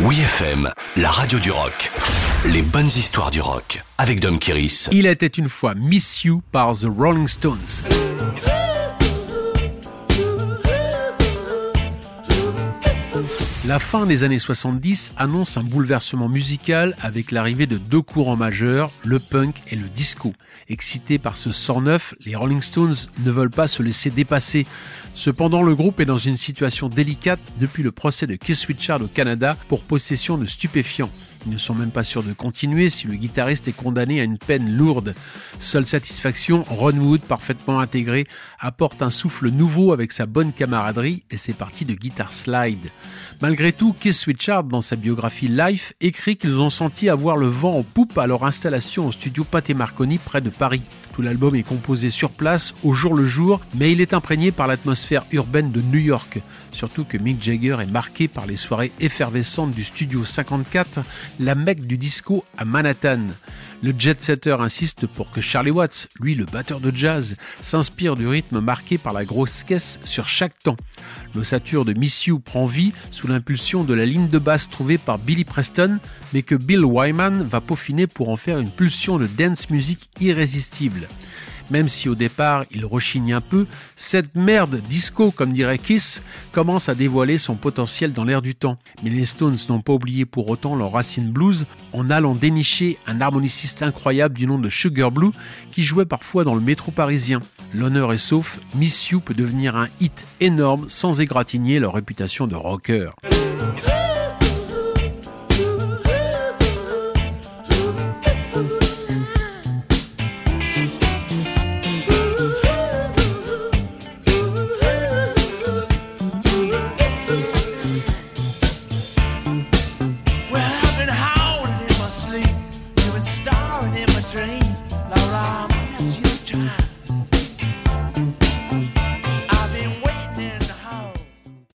Oui FM, la radio du rock. Les bonnes histoires du rock avec Dom Kiris. Il était une fois Miss You par The Rolling Stones. La fin des années 70 annonce un bouleversement musical avec l'arrivée de deux courants majeurs, le punk et le disco. Excités par ce 109, les Rolling Stones ne veulent pas se laisser dépasser. Cependant, le groupe est dans une situation délicate depuis le procès de Keith Richards au Canada pour possession de stupéfiants. Ils ne sont même pas sûrs de continuer si le guitariste est condamné à une peine lourde. Seule satisfaction, Ron Wood, parfaitement intégré, apporte un souffle nouveau avec sa bonne camaraderie et ses parties de guitare slide. Malgré tout, Keith Richard, dans sa biographie Life, écrit qu'ils ont senti avoir le vent en poupe à leur installation au studio Pathé Marconi près de Paris. Tout l'album est composé sur place, au jour le jour, mais il est imprégné par l'atmosphère urbaine de New York. Surtout que Mick Jagger est marqué par les soirées effervescentes du Studio 54, la mecque du disco à Manhattan. Le jet-setter insiste pour que Charlie Watts, lui le batteur de jazz, s'inspire du rythme marqué par la grosse caisse sur chaque temps. L'ossature de Miss You prend vie sous l'impulsion de la ligne de basse trouvée par Billy Preston, mais que Bill Wyman va peaufiner pour en faire une pulsion de dance music irrésistible. Même si au départ il rechigne un peu, cette merde disco, comme dirait Kiss, commence à dévoiler son potentiel dans l'air du temps. Mais les Stones n'ont pas oublié pour autant leur racine blues en allant dénicher un harmoniciste incroyable du nom de Sugar Blue qui jouait parfois dans le métro parisien. L'honneur est sauf, Miss You peut devenir un hit énorme sans égratigner leur réputation de rocker. dream, Laura.